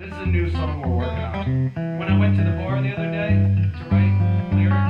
This is a new song we're working on. When I went to the bar the other day to write lyrics,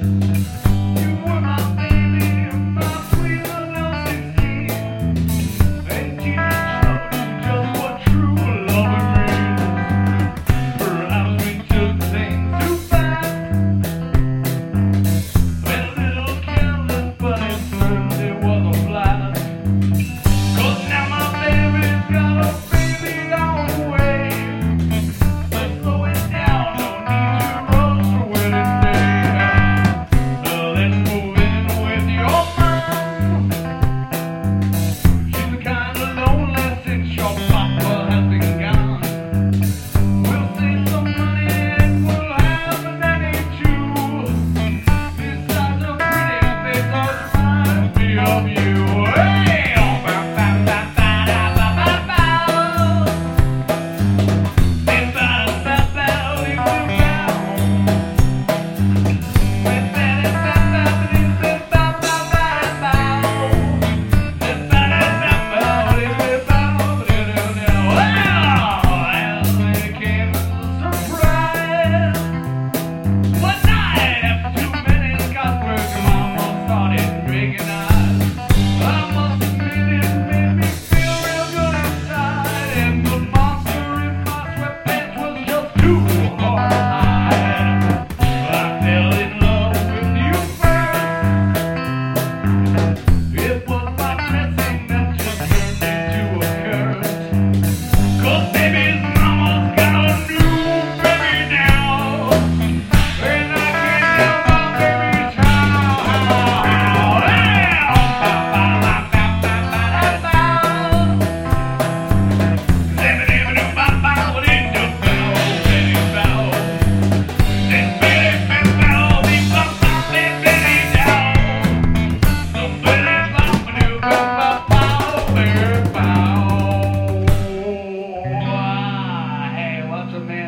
Bye.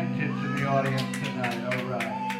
attention to the audience tonight. All right.